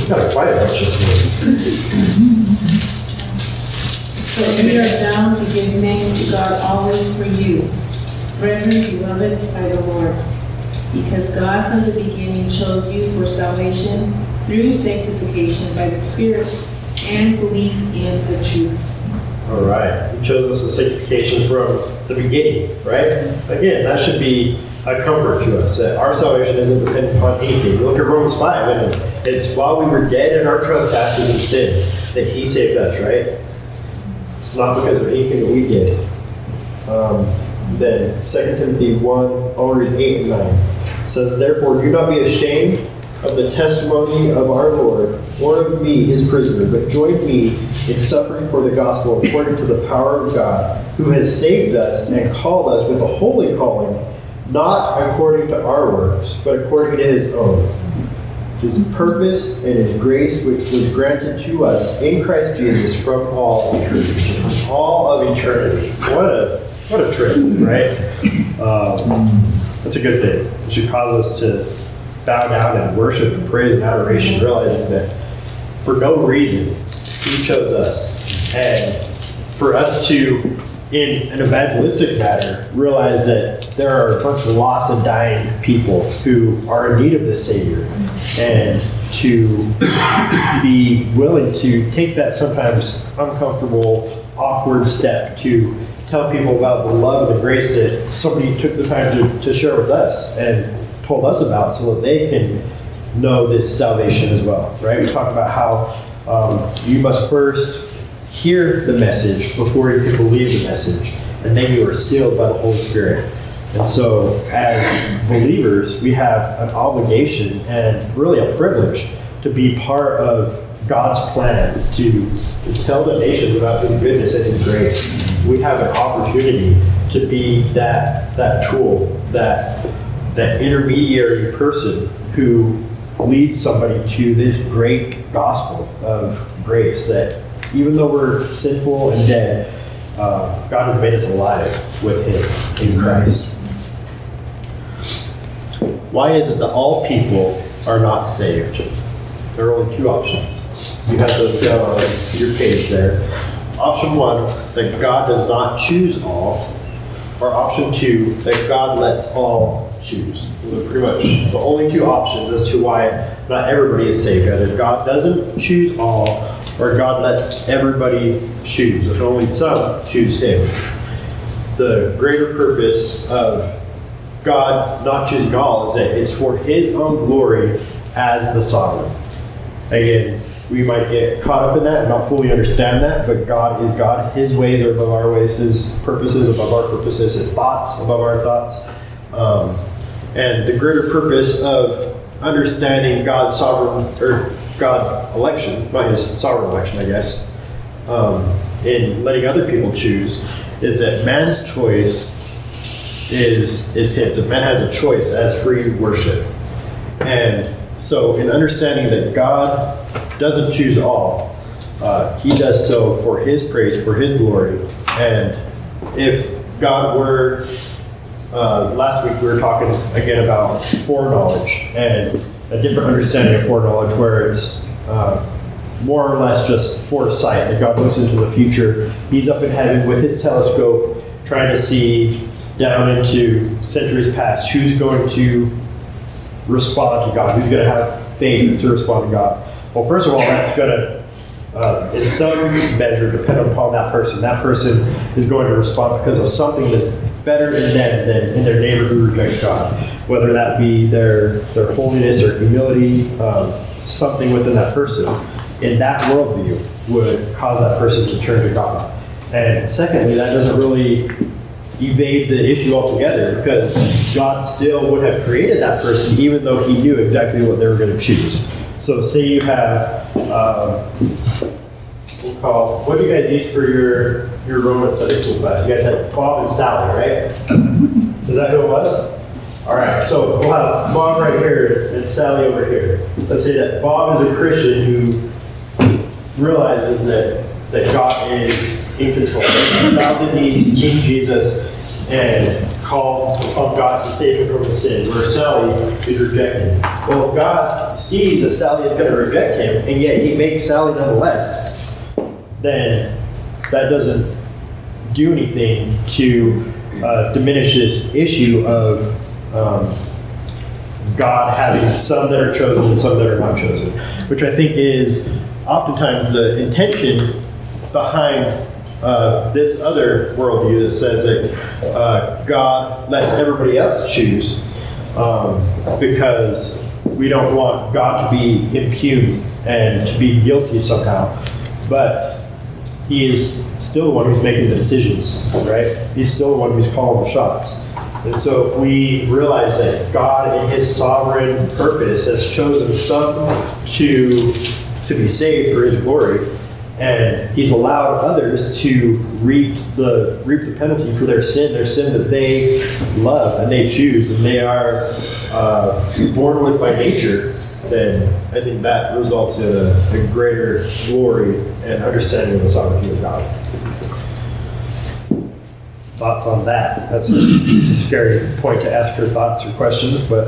Speaker 1: We've got quite a bunch of.
Speaker 8: But we are bound to give thanks to God always for you, brethren beloved by the Lord, because God from the beginning chose you for salvation through sanctification by the Spirit and belief in the truth.
Speaker 1: All right. He chose us as sanctification from the beginning, right? Again, that should be a comfort to us that our salvation isn't dependent upon anything. Look at Romans 5, and it's while we were dead in our trespasses and sin that He saved us, right? It's not because of anything that we did. Um, then 2 Timothy 1, I'll read 8 and 9. Says, Therefore, do not be ashamed of the testimony of our Lord, or of me, his prisoner, but join me in suffering for the gospel according to the power of God, who has saved us and called us with a holy calling, not according to our works, but according to his own. his purpose and his grace which was granted to us in Christ Jesus from all eternity. All of eternity. What a what a trip, right? Um, that's a good thing. It should cause us to bow down and worship and praise and adoration, realizing that for no reason he chose us. And for us to, in an evangelistic matter, realize that there are a bunch of lost and dying people who are in need of this Savior. And to be willing to take that sometimes uncomfortable, awkward step to tell people about the love and the grace that somebody took the time to, to share with us and told us about so that they can know this salvation as well, right? We talk about how um, you must first hear the message before you can believe the message, and then you are sealed by the Holy Spirit. And so, as believers, we have an obligation and really a privilege to be part of God's plan to, to tell the nations about His goodness and His grace. We have an opportunity to be that that tool, that that intermediary person who leads somebody to this great gospel of grace that even though we're sinful and dead, uh, God has made us alive with Him in Christ. Why is it that all people are not saved? There are only two options. You have those down on your page there. Option one, that God does not choose all, or option two, that God lets all choose. Those are pretty much the only two options as to why not everybody is saved. Either God doesn't choose all, or God lets everybody choose, and only some choose Him. The greater purpose of God not choosing all is that it's for His own glory as the sovereign. Again, we might get caught up in that and not fully understand that, but God is God. His ways are above our ways, His purposes above our purposes, His thoughts above our thoughts. Um, and the greater purpose of understanding God's sovereign, or God's election, not His sovereign election, I guess, um, in letting other people choose, is that man's choice is is his. That man has a choice as free worship. And so, in understanding that God doesn't choose all, uh, He does so for His praise, for His glory. And if God were, uh, last week we were talking again about foreknowledge and a different understanding of foreknowledge, where it's uh, more or less just foresight that God looks into the future. He's up in heaven with His telescope, trying to see down into centuries past who's going to respond to God, who's going to have faith to respond to God. Well, first of all, that's going to, uh, in some measure, depend upon that person. That person is going to respond because of something that's better in them than in their neighbor who rejects God. Whether that be their their holiness or humility, um, something within that person in that worldview would cause that person to turn to God. And secondly, that doesn't really evade the issue altogether because God still would have created that person even though he knew exactly what they were going to choose. So say you have, um, we'll call, what do you guys use for your, your Roman Sunday school class? You guys had Bob and Sally, right? Is that who it was? All right, so we'll have Bob right here and Sally over here. Let's say that Bob is a Christian who realizes that, that God is in control. Bow the knee to King Jesus and call upon God to save him from his sin, where Sally is rejecting. Well, if God sees that Sally is going to reject him, and yet he makes Sally nonetheless, then that doesn't do anything to uh, diminish this issue of um, God having some that are chosen and some that are not chosen, which I think is oftentimes the intention behind uh, this other worldview that says that uh, God lets everybody else choose um, because we don't want God to be impugned and to be guilty somehow. But He is still the one who's making the decisions, right? He's still the one who's calling the shots. And so if we realize that God, in His sovereign purpose, has chosen some to to be saved for His glory, and He's allowed others to reap the reap the penalty for their sin, their sin that they love and they choose and they are uh, born with by nature, then I think that results in a, a greater glory and understanding of the sovereignty of God. Thoughts on that? That's a scary point to ask for thoughts or questions, but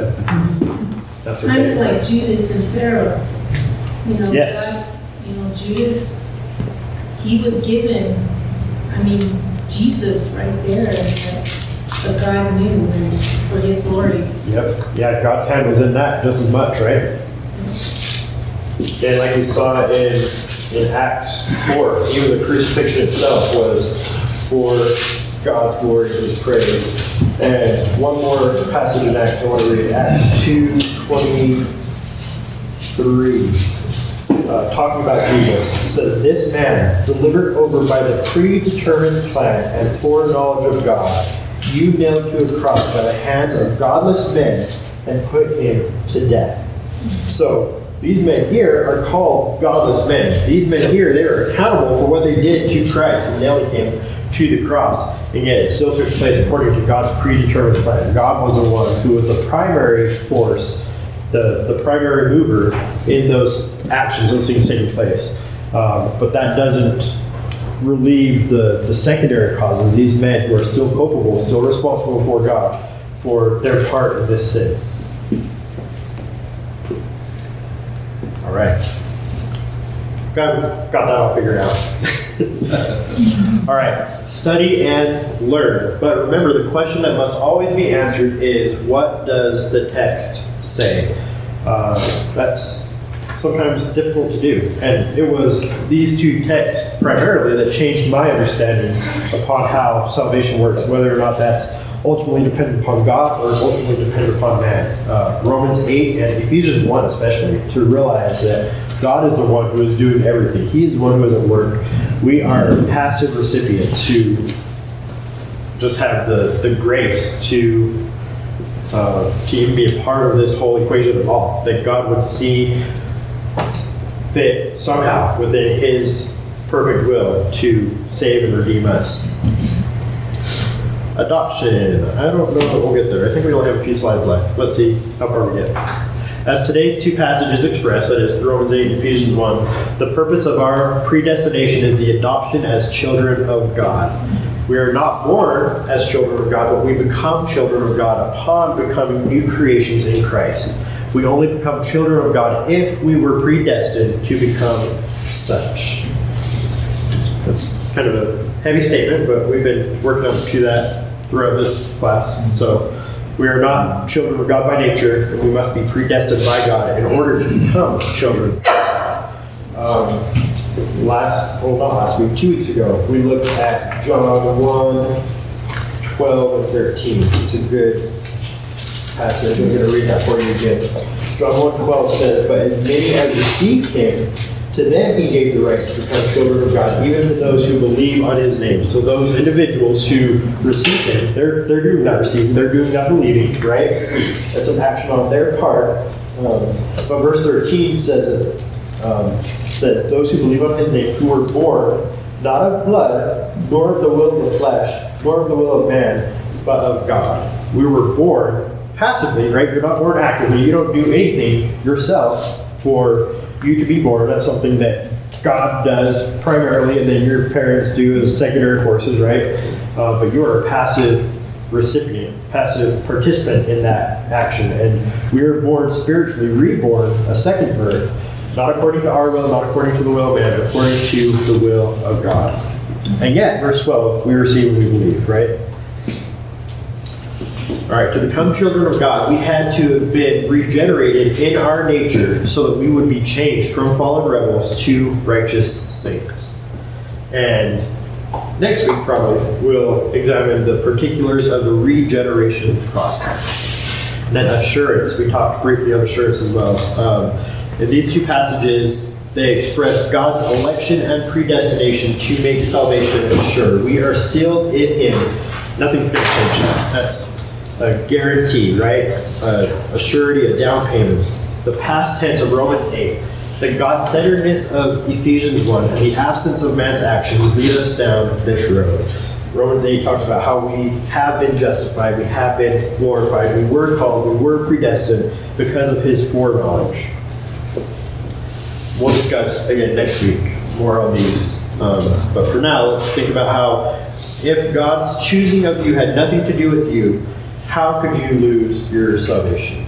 Speaker 1: that's
Speaker 8: Kind of
Speaker 1: okay.
Speaker 8: like Judas and Pharaoh. You know,
Speaker 1: Yes.
Speaker 8: God- You know, Judas, he was given, I mean, Jesus right there, that- God knew for his glory.
Speaker 1: Yep. Yeah, God's hand was in that just as much, right? And like we saw in, in Acts 4, even the crucifixion itself was for God's glory and his praise. And one more passage in Acts, I want to read Acts 2 23. Uh, talking about Jesus, says, This man, delivered over by the predetermined plan and foreknowledge of God, you nailed to a cross by the hands of godless men and put him to death. So these men here are called godless men. These men here, they are accountable for what they did to Christ and nailing him to the cross. And yet it still took place according to God's predetermined plan. God was the one who was a primary force, the, the primary mover in those actions, those things taking place. Um, but that doesn't relieve the, the secondary causes, these men who are still culpable, still responsible before God for their part of this sin. All right. Got, got that all figured out. all right. Study and learn. But remember, the question that must always be answered is what does the text say? Uh, that's sometimes difficult to do. And it was these two texts primarily that changed my understanding upon how salvation works, whether or not that's ultimately dependent upon God or ultimately dependent upon man. Uh, Romans 8 and Ephesians 1 especially, to realize that God is the one who is doing everything. He is the one who is at work. We are passive recipients who just have the, the grace to uh, to even be a part of this whole equation at all. That God would see fit somehow within His perfect will to save and redeem us. Adoption. I don't know if we'll get there. I think we only have a few slides left. Let's see how far we get. As today's two passages express, that is Romans 8 and Ephesians 1, the purpose of our predestination is the adoption as children of God. We are not born as children of God, but we become children of God upon becoming new creations in Christ. We only become children of God if we were predestined to become such. That's kind of a heavy statement, but we've been working up to that throughout this class. So we are not children of God by nature, and we must be predestined by God in order to become children. Um, last, well, not last week, two weeks ago, we looked at John 1, 12, and 13. It's a good passage. I'm going to read that for you again. John 1, 12 says, But as many as received him, to them he gave the right to become children of God, even to those who believe on his name. So those individuals who receive him, they're, they're doing not receiving, they're doing not believing, right? That's an action on their part. Um, but verse 13 says it, um, says, Those who believe on his name, who were born not of blood, nor of the will of the flesh, nor of the will of man, but of God. We were born passively, right? You're not born actively. You don't do anything yourself for you to be born. That's something that God does primarily, and then your parents do as secondary forces, right? Uh, but you are a passive recipient, passive participant in that action. And we are born spiritually, reborn, a second birth, not according to our will, not according to the will of man, but according to the will of God. And yet, verse 12, we receive and we believe, right? All right, to become children of God, we had to have been regenerated in our nature so that we would be changed from fallen rebels to righteous saints. And next week, probably, we'll examine the particulars of the regeneration process. And then assurance, we talked briefly on assurance as well. Um, in these two passages, they express God's election and predestination to make salvation assured. We are sealed in Him. Nothing's going to change that. That's a guarantee, right? A, a surety, a down payment. The past tense of Romans 8, the God centeredness of Ephesians 1, and the absence of man's actions lead us down this road. Romans 8 talks about how we have been justified, we have been glorified, we were called, we were predestined because of his foreknowledge. we'll discuss again next week more on these. Um, but for now, let's think about how, if God's choosing of you had nothing to do with you, how could you lose your salvation?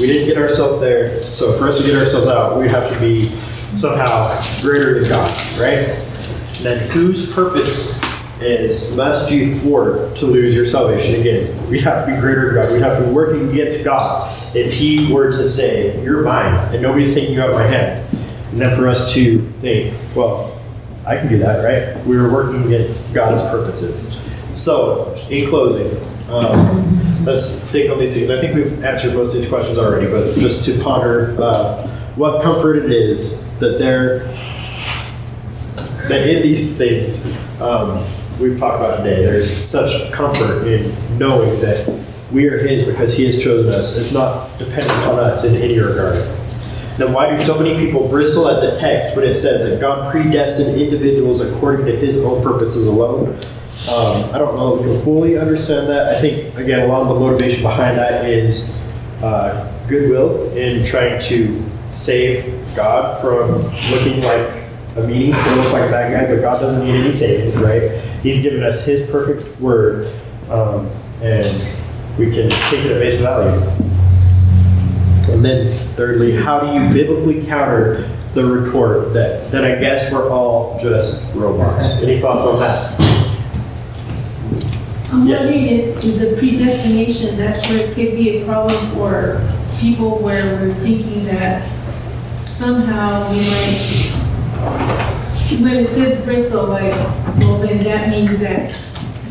Speaker 1: We didn't get ourselves there, so for us to get ourselves out, we have to be somehow greater than God, right? And then whose purpose is must you thwart to lose your salvation? Again, we have to be greater than God. We have to be working against God. If He were to say, "You're mine," and nobody's taking you out of my hand, and then for us to think, "Well, I can do that," right? We were working against God's purposes. So, in closing, um, let's think on these things. I think we've answered most of these questions already, but just to ponder uh, what comfort it is that there that in these things um, we've talked about today, there's such comfort in knowing that we are His because He has chosen us. It's not dependent on us in any regard. Then why do so many people bristle at the text when it says that God predestined individuals according to His own purposes alone? Um, I don't know if we fully understand that. I think again, a lot of the motivation behind that is uh, goodwill in trying to save God from looking like a meaning to look like a bad guy, but God doesn't need any saving, right? He's given us His perfect word, um, and we can take it at face value. And then, thirdly, how do you biblically counter the retort that that I guess we're all just robots? Any thoughts on that?
Speaker 8: I'm
Speaker 1: Yes.
Speaker 8: wondering if the predestination, that's where it could be a problem for people where we're thinking that somehow we might, when it says bristle, like, well, then that means that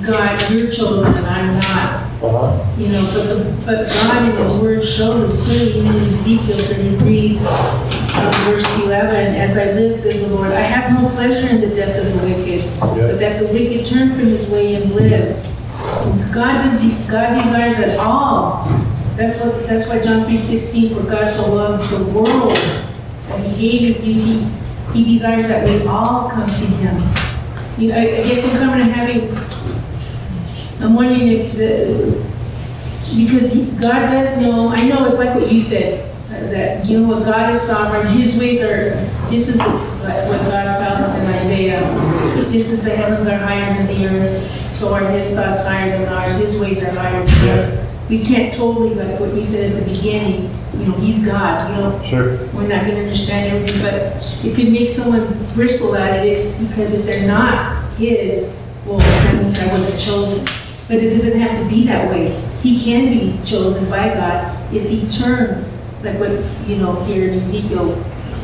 Speaker 8: God, you're chosen and I'm not.
Speaker 1: Uh-huh.
Speaker 8: You know, but, the- but God in His Word shows us clearly, even in Ezekiel 33, uh, verse 11, as I live, says the Lord, I have no pleasure in the death of the wicked, but that the wicked turn from his way and live. God God desires that all. That's what, that's why John 3:16, for God so loved the world, that He gave, He, he, he desires that we all come to Him. You know, I I guess I'm coming to having I'm wondering if the, because God does know, I know it's like what you said, that, you know what, God is sovereign, his ways are, this is the, what God tells us in Isaiah, this is the heavens are higher than the earth, so are his thoughts higher than ours, his ways are higher than ours. We can't totally, like what you said at the beginning, you know, he's God, you know,
Speaker 1: Sure.
Speaker 8: we're not gonna understand everything, but it could make someone bristle at it if, because if they're not his, well, that means I wasn't chosen. But it doesn't have to be that way. He can be chosen by God if he turns, like what, you know, here in Ezekiel,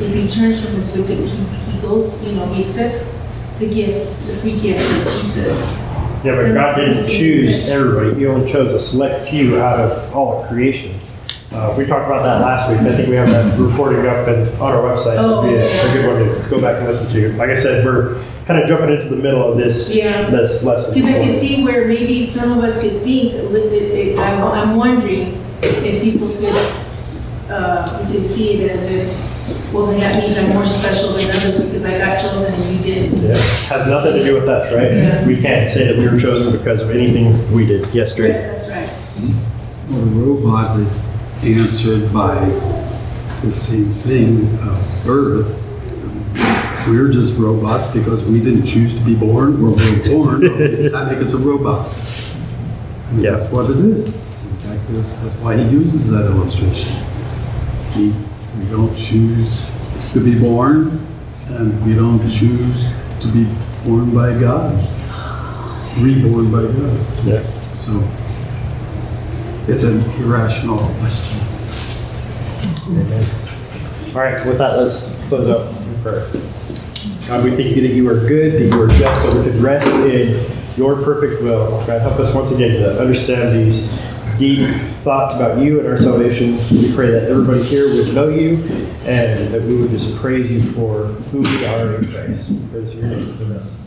Speaker 8: if he turns from his wicked, he, he goes, you know, he accepts the gift, the free gift of Jesus.
Speaker 1: Yeah, but God didn't choose everybody. He only chose a select few out of all of creation. Uh, we talked about that last week. I think we have that recording up and on our website.
Speaker 8: Oh,
Speaker 1: It'd be a, a good one to go back and listen to. Like I said, we're kind of jumping into the middle of this
Speaker 8: Yeah.
Speaker 1: this lesson.
Speaker 8: Because I can see where maybe some of us could think, a little bit- I'm, I'm wondering if people could, uh, we could see it as if, well, then that means I'm more special than others because I got chosen and you didn't.
Speaker 1: Yeah, has nothing to do with us, right?
Speaker 8: Yeah.
Speaker 1: We can't say that we were chosen because of anything we did yesterday.
Speaker 8: That's right. Hmm?
Speaker 5: Well, the robot is answered by the same thing of birth. We're just robots because we didn't choose to be born, we're born, or does that make us a robot? I mean,
Speaker 1: Yeah.
Speaker 5: that's what it is. Exactly, that's, that's why he uses that illustration. We, we don't choose to be born, and we don't choose to be born by God, reborn by God.
Speaker 1: Yeah.
Speaker 5: So it's an irrational question.
Speaker 1: Amen. All right, with that, let's close out in prayer. God, we thank you that you are good, that you are just, so we can rest in your perfect will. God, help us once again to understand these deep thoughts about you and our salvation. We pray that everybody here would know you and that we would just praise you for who we are in Christ. Your name. Amen.